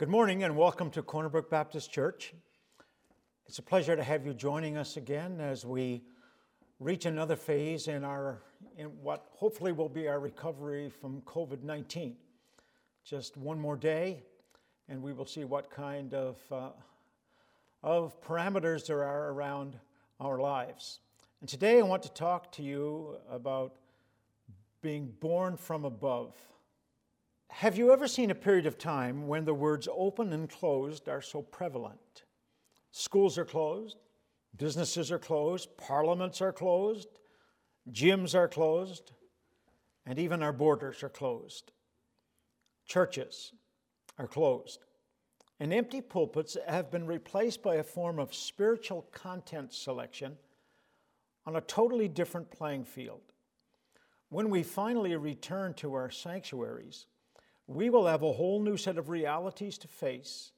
Good morning and welcome to Cornerbrook Baptist Church. It's a pleasure to have you joining us again as we reach another phase in our in what hopefully will be our recovery from COVID-19. Just one more day and we will see what kind of uh, of parameters there are around our lives. And today I want to talk to you about being born from above. Have you ever seen a period of time when the words open and closed are so prevalent? Schools are closed, businesses are closed, parliaments are closed, gyms are closed, and even our borders are closed. Churches are closed. And empty pulpits have been replaced by a form of spiritual content selection on a totally different playing field. When we finally return to our sanctuaries, we will have a whole new set of realities to face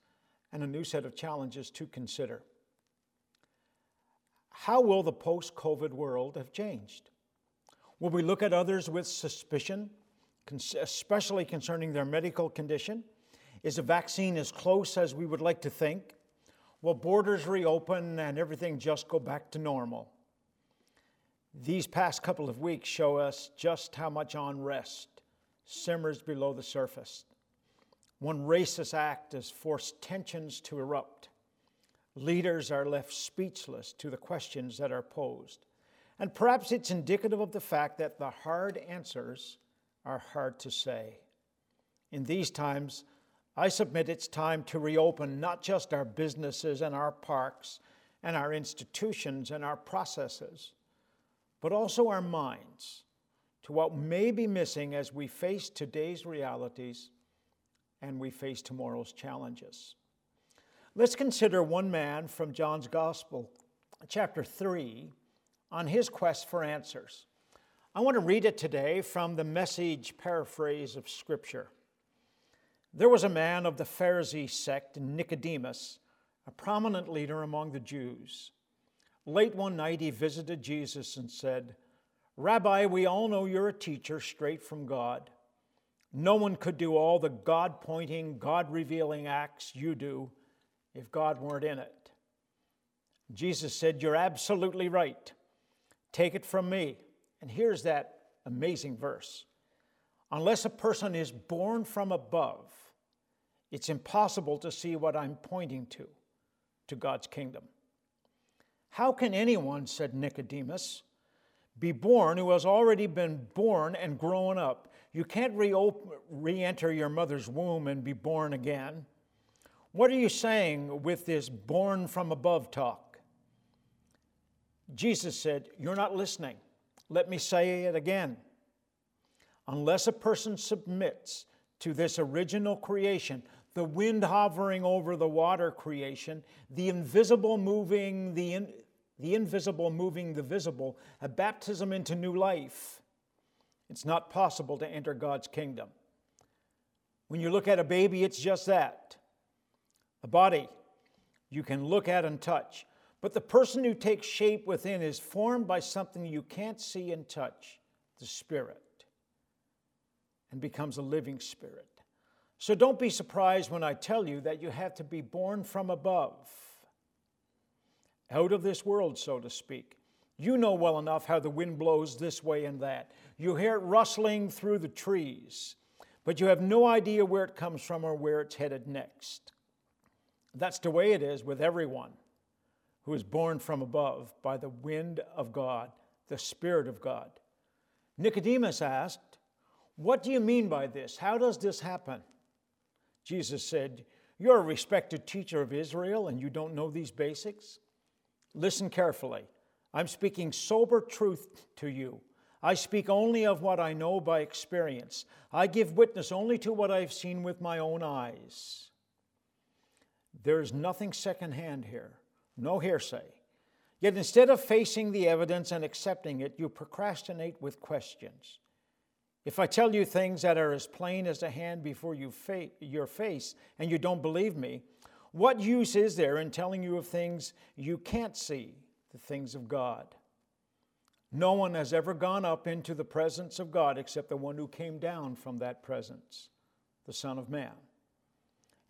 and a new set of challenges to consider. How will the post COVID world have changed? Will we look at others with suspicion, especially concerning their medical condition? Is a vaccine as close as we would like to think? Will borders reopen and everything just go back to normal? These past couple of weeks show us just how much unrest simmers below the surface. One racist act has forced tensions to erupt. Leaders are left speechless to the questions that are posed. And perhaps it's indicative of the fact that the hard answers are hard to say. In these times, I submit it's time to reopen not just our businesses and our parks and our institutions and our processes, but also our minds to what may be missing as we face today's realities and we face tomorrow's challenges. Let's consider one man from John's Gospel, chapter 3, on his quest for answers. I want to read it today from the message paraphrase of Scripture. There was a man of the Pharisee sect, Nicodemus, a prominent leader among the Jews. Late one night, he visited Jesus and said, Rabbi, we all know you're a teacher straight from God. No one could do all the God pointing, God revealing acts you do if God weren't in it. Jesus said, You're absolutely right. Take it from me. And here's that amazing verse Unless a person is born from above, it's impossible to see what I'm pointing to, to God's kingdom. How can anyone, said Nicodemus, be born who has already been born and grown up. You can't re enter your mother's womb and be born again. What are you saying with this born from above talk? Jesus said, You're not listening. Let me say it again. Unless a person submits to this original creation, the wind hovering over the water creation, the invisible moving, the, in, the invisible moving the visible, a baptism into new life. It's not possible to enter God's kingdom. When you look at a baby, it's just that a body you can look at and touch. But the person who takes shape within is formed by something you can't see and touch the Spirit and becomes a living Spirit. So don't be surprised when I tell you that you have to be born from above out of this world, so to speak. You know well enough how the wind blows this way and that. You hear it rustling through the trees, but you have no idea where it comes from or where it's headed next. That's the way it is with everyone who is born from above by the wind of God, the Spirit of God. Nicodemus asked, What do you mean by this? How does this happen? Jesus said, You're a respected teacher of Israel and you don't know these basics? Listen carefully. I'm speaking sober truth to you. I speak only of what I know by experience. I give witness only to what I've seen with my own eyes. There is nothing secondhand here, no hearsay. Yet instead of facing the evidence and accepting it, you procrastinate with questions. If I tell you things that are as plain as a hand before you fa- your face and you don't believe me, what use is there in telling you of things you can't see, the things of God? No one has ever gone up into the presence of God except the one who came down from that presence, the Son of Man.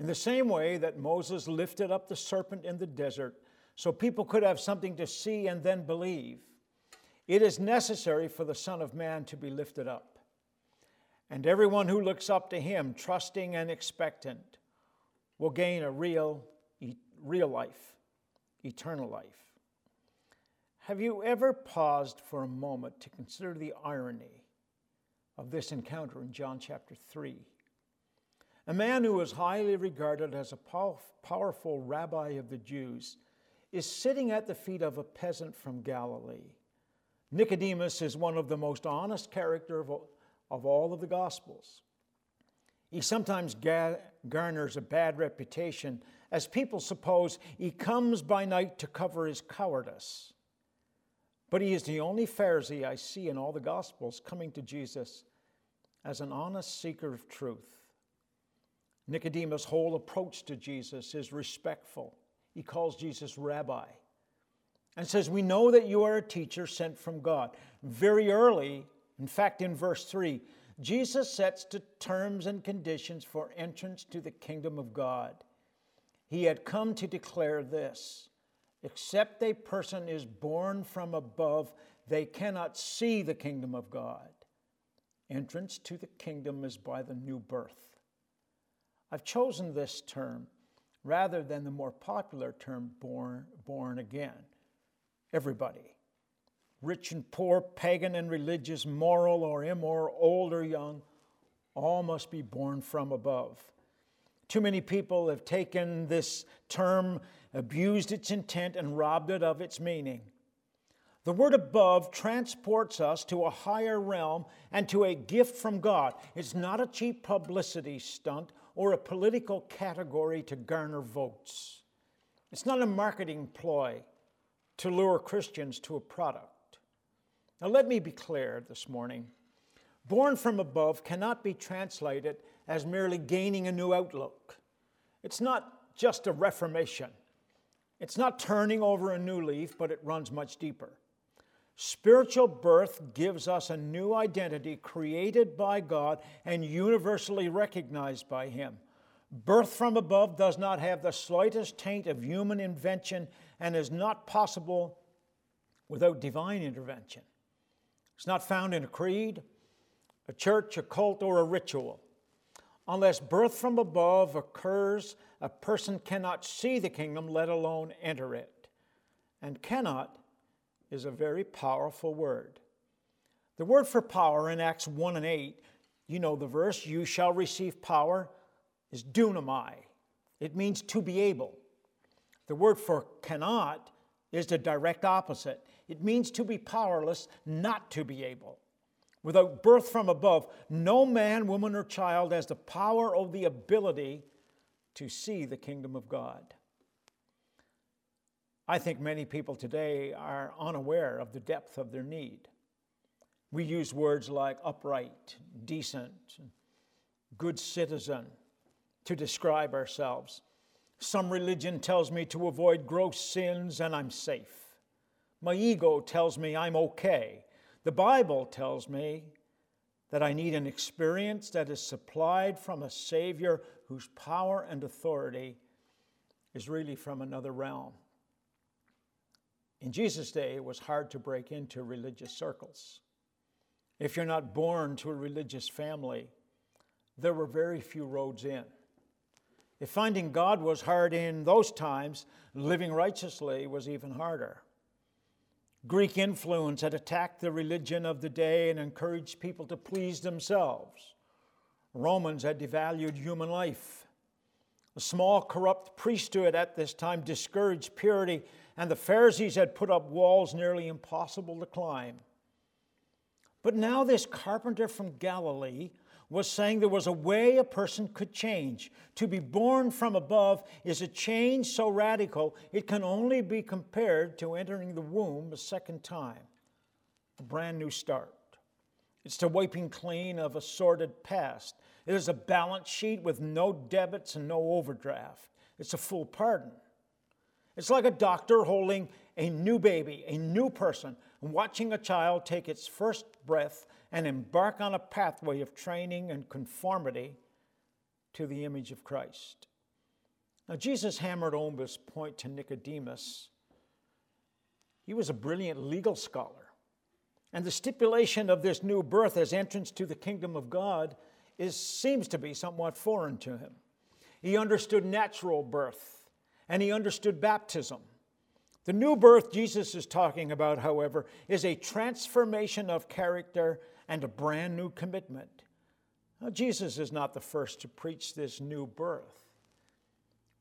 In the same way that Moses lifted up the serpent in the desert so people could have something to see and then believe, it is necessary for the Son of Man to be lifted up. And everyone who looks up to him, trusting and expectant, will gain a real, real life, eternal life. Have you ever paused for a moment to consider the irony of this encounter in John chapter 3? A man who was highly regarded as a powerful rabbi of the Jews is sitting at the feet of a peasant from Galilee. Nicodemus is one of the most honest characters of all of the Gospels. He sometimes garners a bad reputation as people suppose he comes by night to cover his cowardice. But he is the only Pharisee I see in all the Gospels coming to Jesus as an honest seeker of truth. Nicodemus' whole approach to Jesus is respectful. He calls Jesus rabbi and says, We know that you are a teacher sent from God. Very early, in fact, in verse 3, Jesus sets the terms and conditions for entrance to the kingdom of God. He had come to declare this Except a person is born from above, they cannot see the kingdom of God. Entrance to the kingdom is by the new birth. I've chosen this term rather than the more popular term born, born again. Everybody, rich and poor, pagan and religious, moral or immoral, old or young, all must be born from above. Too many people have taken this term abused its intent, and robbed it of its meaning. The word above transports us to a higher realm and to a gift from God. It's not a cheap publicity stunt or a political category to garner votes. It's not a marketing ploy to lure Christians to a product. Now, let me be clear this morning. Born from above cannot be translated as merely gaining a new outlook. It's not just a reformation. It's not turning over a new leaf, but it runs much deeper. Spiritual birth gives us a new identity created by God and universally recognized by Him. Birth from above does not have the slightest taint of human invention and is not possible without divine intervention. It's not found in a creed, a church, a cult, or a ritual. Unless birth from above occurs, a person cannot see the kingdom, let alone enter it. And cannot is a very powerful word. The word for power in Acts 1 and 8, you know the verse, you shall receive power, is dunamai. It means to be able. The word for cannot is the direct opposite. It means to be powerless, not to be able. Without birth from above, no man, woman, or child has the power or the ability to see the kingdom of God. I think many people today are unaware of the depth of their need. We use words like upright, decent, good citizen to describe ourselves. Some religion tells me to avoid gross sins and I'm safe. My ego tells me I'm okay the Bible tells me that I need an experience that is supplied from a Savior whose power and authority is really from another realm. In Jesus' day, it was hard to break into religious circles. If you're not born to a religious family, there were very few roads in. If finding God was hard in those times, living righteously was even harder. Greek influence had attacked the religion of the day and encouraged people to please themselves. Romans had devalued human life. A small corrupt priesthood at this time discouraged purity, and the Pharisees had put up walls nearly impossible to climb. But now, this carpenter from Galilee was saying there was a way a person could change. To be born from above is a change so radical it can only be compared to entering the womb a second time, a brand new start. It's the wiping clean of a sordid past. It is a balance sheet with no debits and no overdraft. It's a full pardon. It's like a doctor holding a new baby, a new person, and watching a child take its first breath and embark on a pathway of training and conformity to the image of Christ. Now, Jesus hammered home this point to Nicodemus. He was a brilliant legal scholar. And the stipulation of this new birth as entrance to the kingdom of God is, seems to be somewhat foreign to him. He understood natural birth and he understood baptism. The new birth Jesus is talking about, however, is a transformation of character and a brand new commitment. Now, Jesus is not the first to preach this new birth,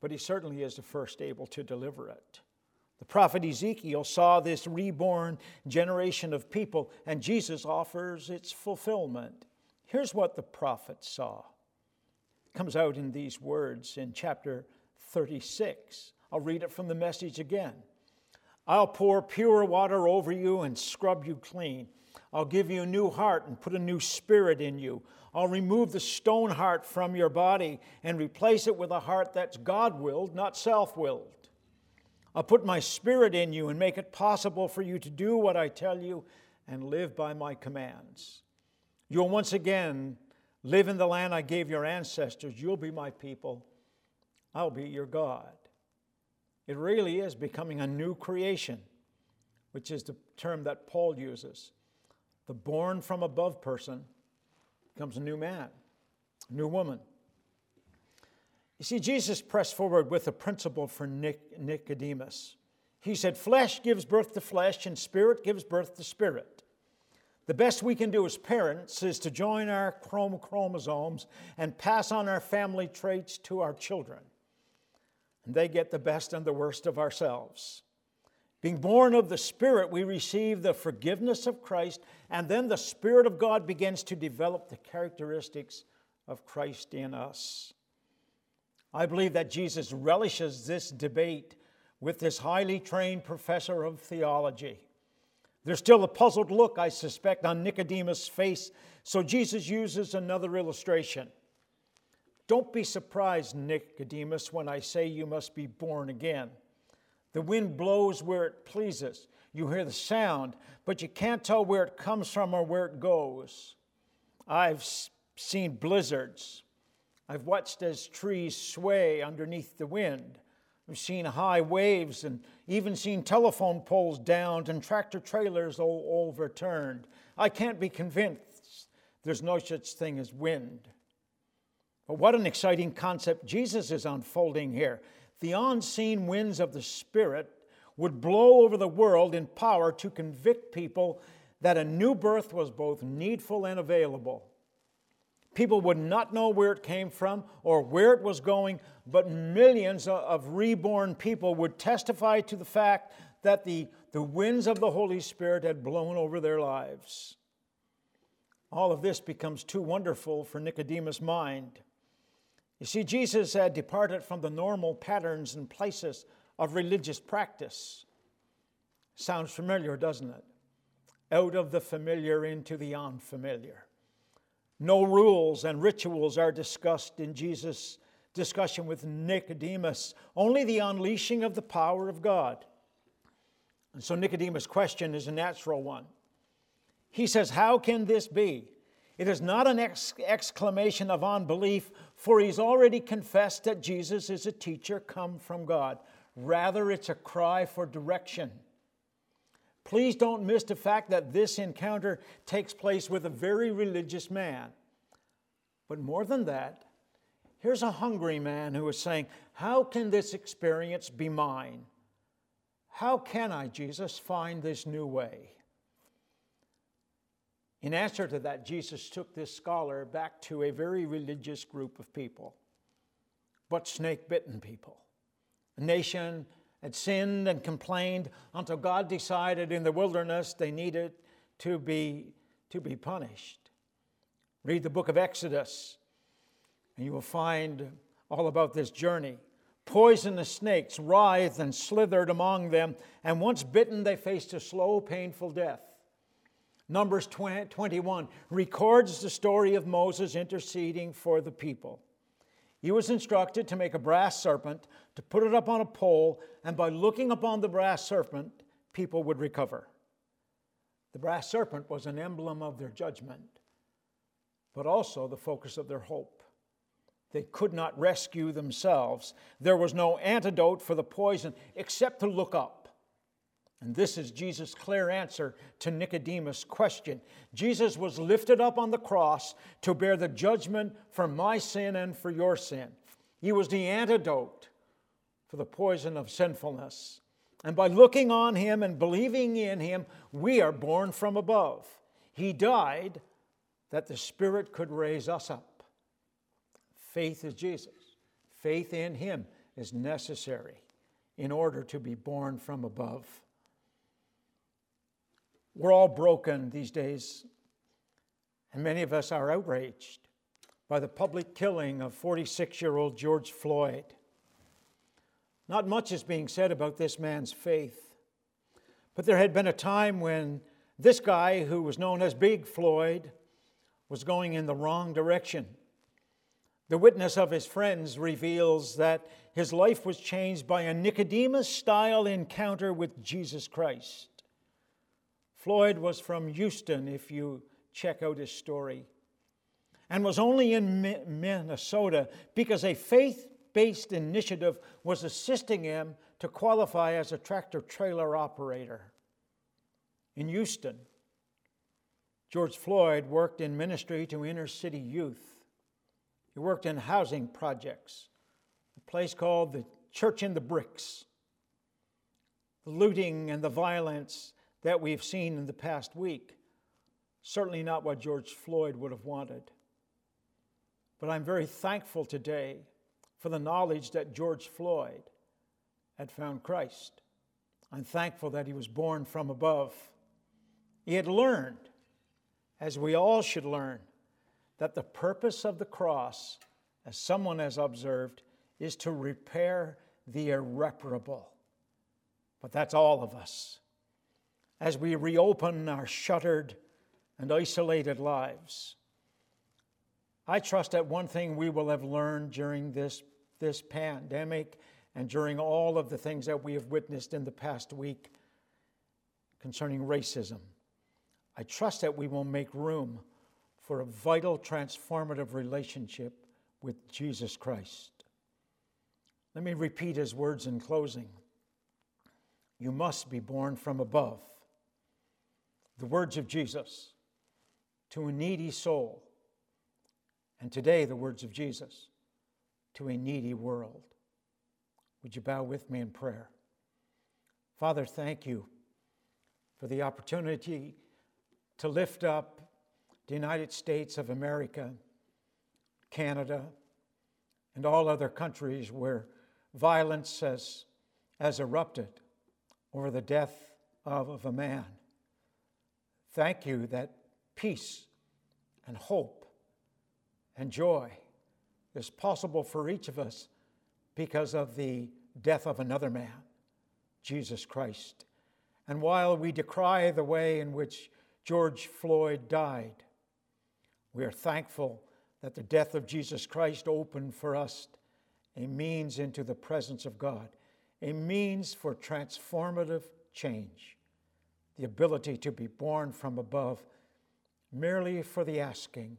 but he certainly is the first able to deliver it. The prophet Ezekiel saw this reborn generation of people, and Jesus offers its fulfillment. Here's what the prophet saw. It comes out in these words in chapter 36. I'll read it from the message again. I'll pour pure water over you and scrub you clean. I'll give you a new heart and put a new spirit in you. I'll remove the stone heart from your body and replace it with a heart that's God willed, not self willed. I'll put my spirit in you and make it possible for you to do what I tell you and live by my commands. You'll once again live in the land I gave your ancestors. You'll be my people. I'll be your God. It really is becoming a new creation, which is the term that Paul uses. The born from above person becomes a new man, a new woman. You see, Jesus pressed forward with a principle for Nicodemus. He said, Flesh gives birth to flesh, and spirit gives birth to spirit. The best we can do as parents is to join our chromosomes and pass on our family traits to our children. And they get the best and the worst of ourselves. Being born of the Spirit, we receive the forgiveness of Christ, and then the Spirit of God begins to develop the characteristics of Christ in us. I believe that Jesus relishes this debate with this highly trained professor of theology. There's still a puzzled look, I suspect, on Nicodemus' face, so Jesus uses another illustration. Don't be surprised, Nicodemus, when I say you must be born again. The wind blows where it pleases. You hear the sound, but you can't tell where it comes from or where it goes. I've seen blizzards. I've watched as trees sway underneath the wind. I've seen high waves and even seen telephone poles downed and tractor trailers overturned. I can't be convinced there's no such thing as wind. But what an exciting concept Jesus is unfolding here the unseen winds of the Spirit would blow over the world in power to convict people that a new birth was both needful and available. People would not know where it came from or where it was going, but millions of reborn people would testify to the fact that the, the winds of the Holy Spirit had blown over their lives. All of this becomes too wonderful for Nicodemus' mind. You see, Jesus had departed from the normal patterns and places of religious practice. Sounds familiar, doesn't it? Out of the familiar into the unfamiliar. No rules and rituals are discussed in Jesus' discussion with Nicodemus, only the unleashing of the power of God. And so Nicodemus' question is a natural one. He says, How can this be? It is not an ex- exclamation of unbelief, for he's already confessed that Jesus is a teacher come from God. Rather, it's a cry for direction. Please don't miss the fact that this encounter takes place with a very religious man. But more than that, here's a hungry man who is saying, How can this experience be mine? How can I, Jesus, find this new way? In answer to that, Jesus took this scholar back to a very religious group of people, but snake bitten people. A nation had sinned and complained until God decided in the wilderness they needed to be, to be punished. Read the book of Exodus, and you will find all about this journey. Poisonous snakes writhed and slithered among them, and once bitten, they faced a slow, painful death. Numbers 21 records the story of Moses interceding for the people. He was instructed to make a brass serpent, to put it up on a pole, and by looking upon the brass serpent, people would recover. The brass serpent was an emblem of their judgment, but also the focus of their hope. they could not rescue themselves. There was no antidote for the poison except to look up. And this is Jesus' clear answer to Nicodemus' question. Jesus was lifted up on the cross to bear the judgment for my sin and for your sin. He was the antidote for the poison of sinfulness. And by looking on him and believing in him, we are born from above. He died that the Spirit could raise us up. Faith is Jesus. Faith in him is necessary in order to be born from above. We're all broken these days, and many of us are outraged by the public killing of 46 year old George Floyd. Not much is being said about this man's faith, but there had been a time when this guy, who was known as Big Floyd, was going in the wrong direction. The witness of his friends reveals that his life was changed by a Nicodemus style encounter with Jesus Christ. Floyd was from Houston, if you check out his story, and was only in Minnesota because a faith based initiative was assisting him to qualify as a tractor trailer operator. In Houston, George Floyd worked in ministry to inner city youth. He worked in housing projects, a place called the Church in the Bricks. The looting and the violence that we've seen in the past week. Certainly not what George Floyd would have wanted. But I'm very thankful today for the knowledge that George Floyd had found Christ. I'm thankful that he was born from above. He had learned, as we all should learn, that the purpose of the cross, as someone has observed, is to repair the irreparable. But that's all of us as we reopen our shuttered and isolated lives. I trust that one thing we will have learned during this, this pandemic and during all of the things that we have witnessed in the past week concerning racism. I trust that we will make room for a vital, transformative relationship with Jesus Christ. Let me repeat his words in closing. You must be born from above the words of Jesus to a needy soul, and today the words of Jesus to a needy world. Would you bow with me in prayer? Father, thank you for the opportunity to lift up the United States of America, Canada, and all other countries where violence has, has erupted over the death of, of a man. Thank you that peace and hope and joy is possible for each of us because of the death of another man, Jesus Christ. And while we decry the way in which George Floyd died, we are thankful that the death of Jesus Christ opened for us a means into the presence of God, a means for transformative change the ability to be born from above merely for the asking,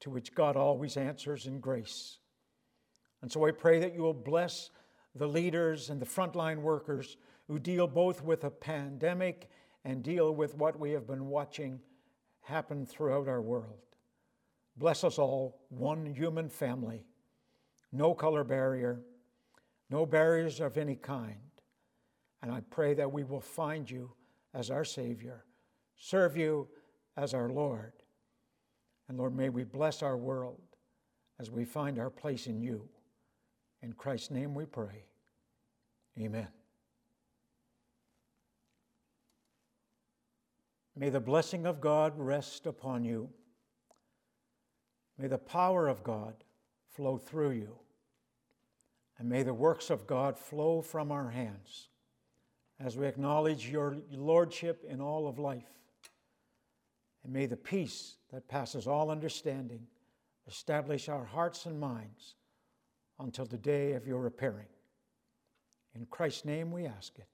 to which God always answers in grace. And so I pray that you will bless the leaders and the frontline workers who deal both with a pandemic and deal with what we have been watching happen throughout our world. Bless us all, one human family, no color barrier, no barriers of any kind. And I pray that we will find you as our Savior, serve you as our Lord. And Lord, may we bless our world as we find our place in you. In Christ's name we pray. Amen. May the blessing of God rest upon you. May the power of God flow through you. And may the works of God flow from our hands as we acknowledge your lordship in all of life. And may the peace that passes all understanding establish our hearts and minds until the day of your appearing. In Christ's name we ask it.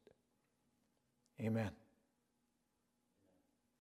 Amen.